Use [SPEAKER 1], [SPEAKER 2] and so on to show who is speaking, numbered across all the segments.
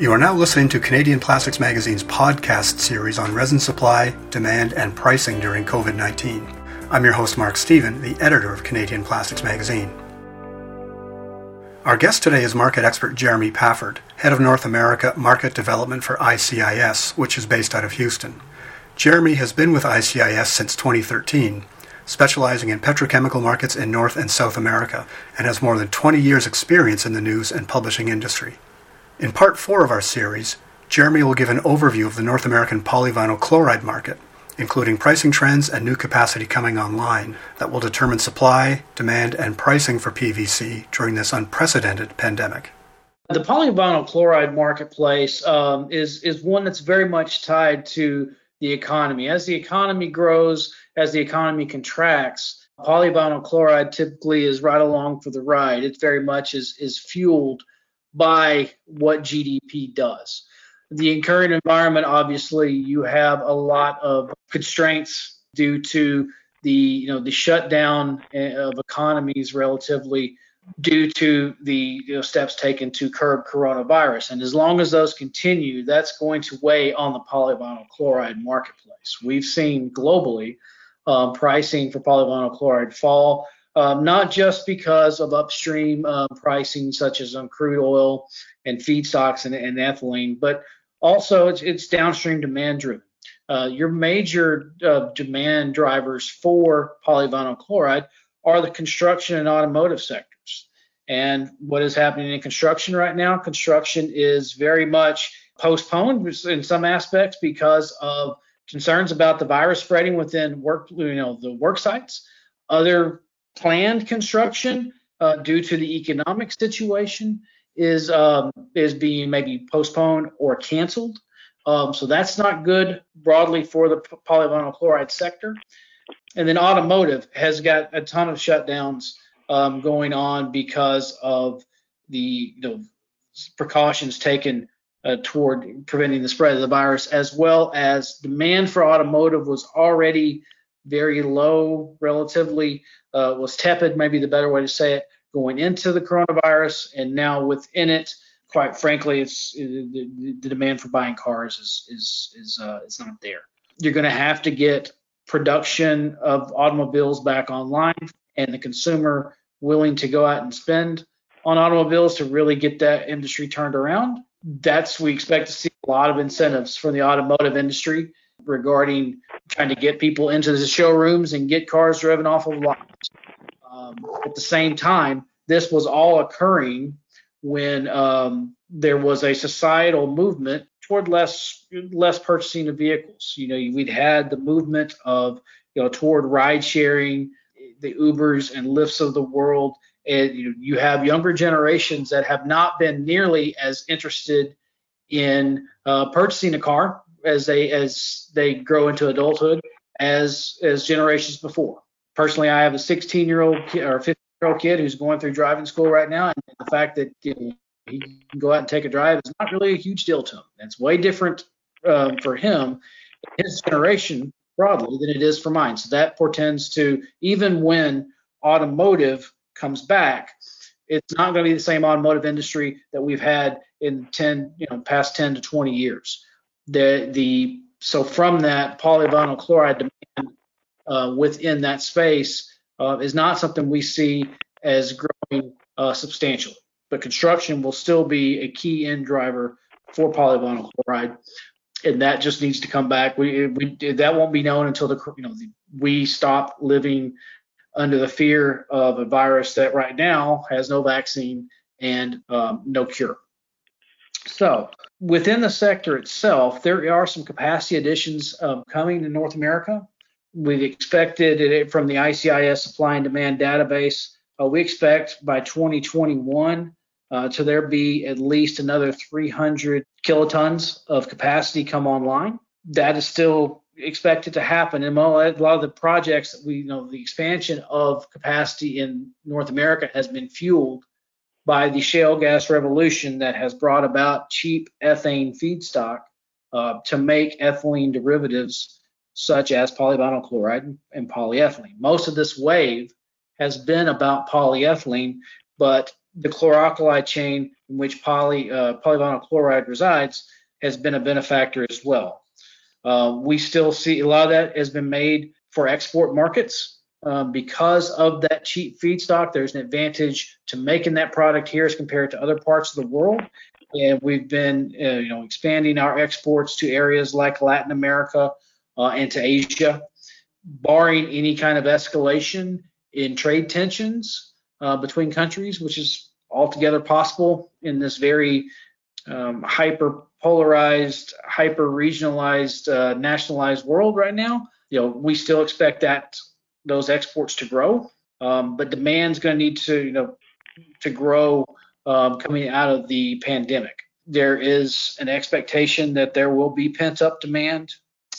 [SPEAKER 1] You are now listening to Canadian Plastics Magazine's podcast series on resin supply, demand, and pricing during COVID 19. I'm your host, Mark Stephen, the editor of Canadian Plastics Magazine. Our guest today is market expert Jeremy Pafford, head of North America Market Development for ICIS, which is based out of Houston. Jeremy has been with ICIS since 2013, specializing in petrochemical markets in North and South America, and has more than 20 years' experience in the news and publishing industry. In part four of our series, Jeremy will give an overview of the North American polyvinyl chloride market, including pricing trends and new capacity coming online that will determine supply, demand, and pricing for PVC during this unprecedented pandemic.
[SPEAKER 2] The polyvinyl chloride marketplace um, is is one that's very much tied to the economy. As the economy grows, as the economy contracts, polyvinyl chloride typically is right along for the ride. It very much is is fueled by what GDP does. The current environment, obviously, you have a lot of constraints due to the you know the shutdown of economies relatively due to the you know, steps taken to curb coronavirus. And as long as those continue, that's going to weigh on the polyvinyl chloride marketplace. We've seen globally um, pricing for polyvinyl chloride fall um, not just because of upstream uh, pricing, such as on crude oil and feedstocks and, and ethylene, but also it's, it's downstream demand driven. Uh, your major uh, demand drivers for polyvinyl chloride are the construction and automotive sectors. And what is happening in construction right now? Construction is very much postponed in some aspects because of concerns about the virus spreading within work, you know, the work sites. Other planned construction uh, due to the economic situation is um, is being maybe postponed or canceled. Um, so that's not good broadly for the polyvinyl chloride sector. And then automotive has got a ton of shutdowns um, going on because of the you know, precautions taken uh, toward preventing the spread of the virus, as well as demand for automotive was already very low, relatively uh, was tepid, maybe the better way to say it, going into the coronavirus, and now within it, quite frankly, it's the, the demand for buying cars is is is uh, it's not there. You're going to have to get production of automobiles back online, and the consumer willing to go out and spend on automobiles to really get that industry turned around. That's we expect to see a lot of incentives from the automotive industry regarding trying to get people into the showrooms and get cars driven off of lots. Um, at the same time, this was all occurring when um, there was a societal movement toward less less purchasing of vehicles. You know, we'd had the movement of you know toward ride sharing, the Ubers and Lyfts of the world, and you, know, you have younger generations that have not been nearly as interested in uh, purchasing a car as they as they grow into adulthood as as generations before. Personally, I have a 16 year old or 15 year old kid who's going through driving school right now, and the fact that you know, he can go out and take a drive is not really a huge deal to him. It's way different um, for him, his generation broadly, than it is for mine. So that portends to even when automotive comes back, it's not going to be the same automotive industry that we've had in 10, you know, past 10 to 20 years the the so from that polyvinyl chloride demand uh, within that space uh, is not something we see as growing uh, substantially. But construction will still be a key end driver for polyvinyl chloride, and that just needs to come back. We, we that won't be known until the you know the, we stop living under the fear of a virus that right now has no vaccine and um, no cure. So within the sector itself, there are some capacity additions um, coming to North America. We've expected it from the ICIS supply and demand database. Uh, we expect by 2021 uh, to there be at least another 300 kilotons of capacity come online. That is still expected to happen. And a lot of the projects that we you know, the expansion of capacity in North America has been fueled by the shale gas revolution that has brought about cheap ethane feedstock uh, to make ethylene derivatives such as polyvinyl chloride and polyethylene. Most of this wave has been about polyethylene, but the chloralkali chain in which poly, uh, polyvinyl chloride resides has been a benefactor as well. Uh, we still see a lot of that has been made for export markets. Um, because of that cheap feedstock, there's an advantage to making that product here as compared to other parts of the world. And we've been, uh, you know, expanding our exports to areas like Latin America uh, and to Asia, barring any kind of escalation in trade tensions uh, between countries, which is altogether possible in this very um, hyper polarized, hyper regionalized, uh, nationalized world right now. You know, we still expect that those exports to grow, um, but demand's going to need to, you know, to grow um, coming out of the pandemic. There is an expectation that there will be pent up demand,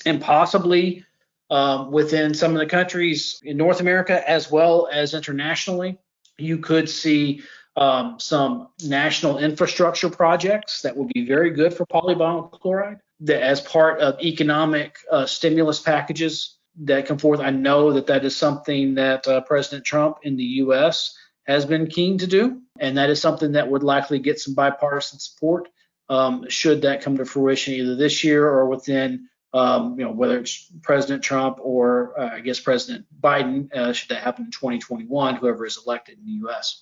[SPEAKER 2] and possibly um, within some of the countries in North America as well as internationally, you could see um, some national infrastructure projects that would be very good for polyvinyl chloride that as part of economic uh, stimulus packages that come forth. I know that that is something that uh, President Trump in the U.S. has been keen to do, and that is something that would likely get some bipartisan support um, should that come to fruition either this year or within, um, you know, whether it's President Trump or uh, I guess President Biden, uh, should that happen in 2021, whoever is elected in the U.S.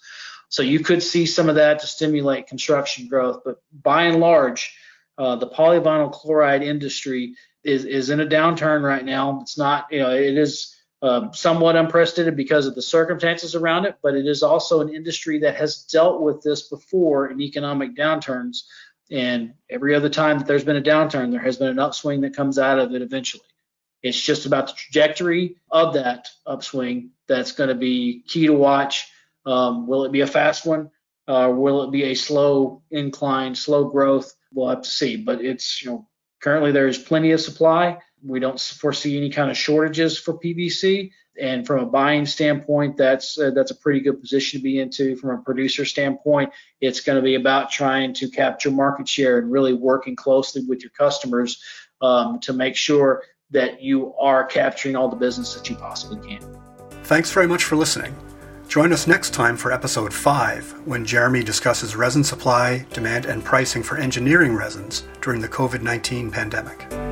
[SPEAKER 2] So you could see some of that to stimulate construction growth, but by and large, uh, the polyvinyl chloride industry is is in a downturn right now. It's not, you know, it is uh, somewhat unprecedented because of the circumstances around it, but it is also an industry that has dealt with this before in economic downturns. And every other time that there's been a downturn, there has been an upswing that comes out of it eventually. It's just about the trajectory of that upswing that's going to be key to watch. Um, will it be a fast one? Uh, will it be a slow incline, slow growth? We'll have to see. But it's you know currently there's plenty of supply. We don't foresee any kind of shortages for PVC. And from a buying standpoint, that's uh, that's a pretty good position to be into. From a producer standpoint, it's going to be about trying to capture market share and really working closely with your customers um, to make sure that you are capturing all the business that you possibly can.
[SPEAKER 1] Thanks very much for listening. Join us next time for episode 5 when Jeremy discusses resin supply, demand, and pricing for engineering resins during the COVID 19 pandemic.